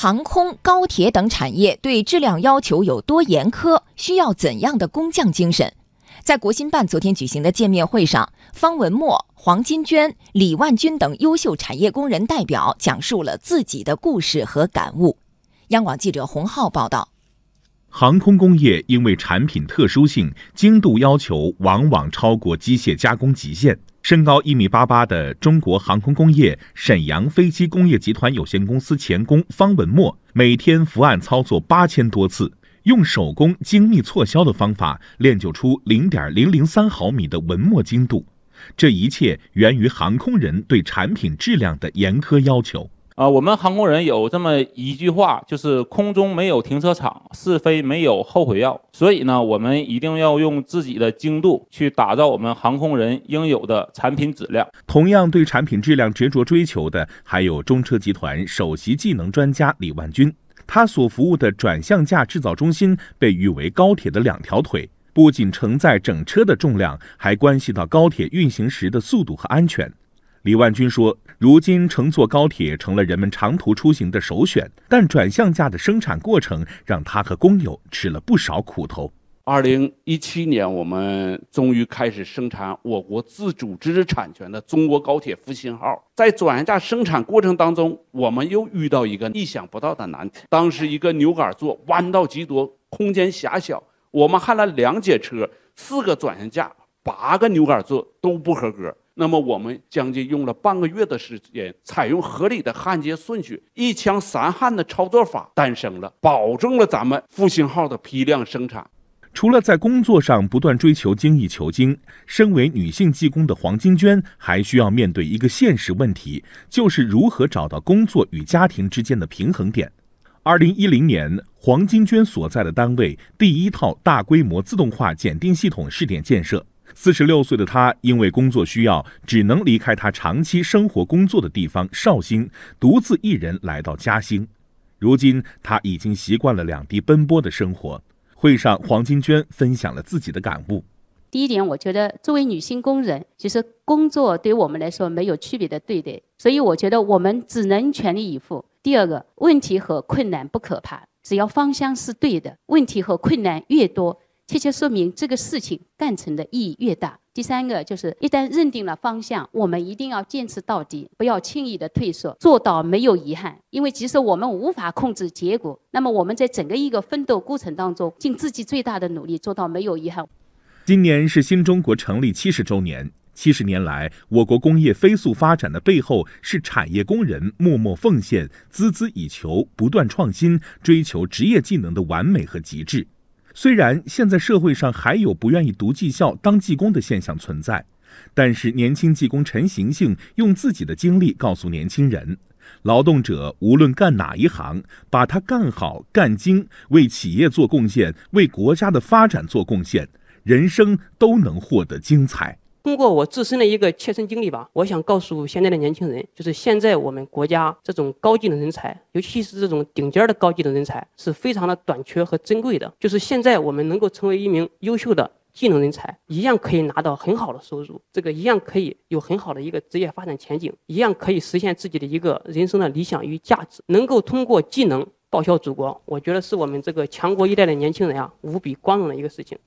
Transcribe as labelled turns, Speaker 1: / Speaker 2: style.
Speaker 1: 航空、高铁等产业对质量要求有多严苛？需要怎样的工匠精神？在国新办昨天举行的见面会上，方文墨、黄金娟、李万军等优秀产业工人代表讲述了自己的故事和感悟。央广记者洪浩报道。
Speaker 2: 航空工业因为产品特殊性，精度要求往往超过机械加工极限。身高一米八八的中国航空工业沈阳飞机工业集团有限公司钳工方文墨，每天伏案操作八千多次，用手工精密错削的方法练就出零点零零三毫米的文墨精度。这一切源于航空人对产品质量的严苛要求。
Speaker 3: 啊，我们航空人有这么一句话，就是空中没有停车场，是非没有后悔药。所以呢，我们一定要用自己的精度去打造我们航空人应有的产品质量。
Speaker 2: 同样对产品质量执着追求的，还有中车集团首席技能专家李万军。他所服务的转向架制造中心被誉为高铁的两条腿，不仅承载整车的重量，还关系到高铁运行时的速度和安全。李万军说：“如今乘坐高铁成了人们长途出行的首选，但转向架的生产过程让他和工友吃了不少苦头。
Speaker 4: 二零一七年，我们终于开始生产我国自主知识产权的中国高铁复兴号。在转向架生产过程当中，我们又遇到一个意想不到的难题。当时一个牛杆座弯道极多，空间狭小，我们焊了两节车，四个转向架，八个牛杆座都不合格。”那么我们将近用了半个月的时间，采用合理的焊接顺序，一枪三焊的操作法诞生了，保证了咱们复兴号的批量生产。
Speaker 2: 除了在工作上不断追求精益求精，身为女性技工的黄金娟还需要面对一个现实问题，就是如何找到工作与家庭之间的平衡点。二零一零年，黄金娟所在的单位第一套大规模自动化检定系统试点建设。四十六岁的他，因为工作需要，只能离开他长期生活工作的地方绍兴，独自一人来到嘉兴。如今，他已经习惯了两地奔波的生活。会上，黄金娟分享了自己的感悟。
Speaker 5: 第一点，我觉得作为女性工人，其实工作对我们来说没有区别的对待，所以我觉得我们只能全力以赴。第二个，问题和困难不可怕，只要方向是对的，问题和困难越多。切切说明这个事情干成的意义越大。第三个就是，一旦认定了方向，我们一定要坚持到底，不要轻易的退缩，做到没有遗憾。因为即使我们无法控制结果，那么我们在整个一个奋斗过程当中，尽自己最大的努力，做到没有遗憾。
Speaker 2: 今年是新中国成立七十周年，七十年来，我国工业飞速发展的背后，是产业工人默默奉献、孜孜以求、不断创新、追求职业技能的完美和极致。虽然现在社会上还有不愿意读技校当技工的现象存在，但是年轻技工陈行行用自己的经历告诉年轻人：劳动者无论干哪一行，把它干好干精，为企业做贡献，为国家的发展做贡献，人生都能获得精彩。
Speaker 6: 通过我自身的一个切身经历吧，我想告诉现在的年轻人，就是现在我们国家这种高技能人才，尤其是这种顶尖的高技能人才，是非常的短缺和珍贵的。就是现在我们能够成为一名优秀的技能人才，一样可以拿到很好的收入，这个一样可以有很好的一个职业发展前景，一样可以实现自己的一个人生的理想与价值，能够通过技能报效祖国，我觉得是我们这个强国一代的年轻人啊无比光荣的一个事情。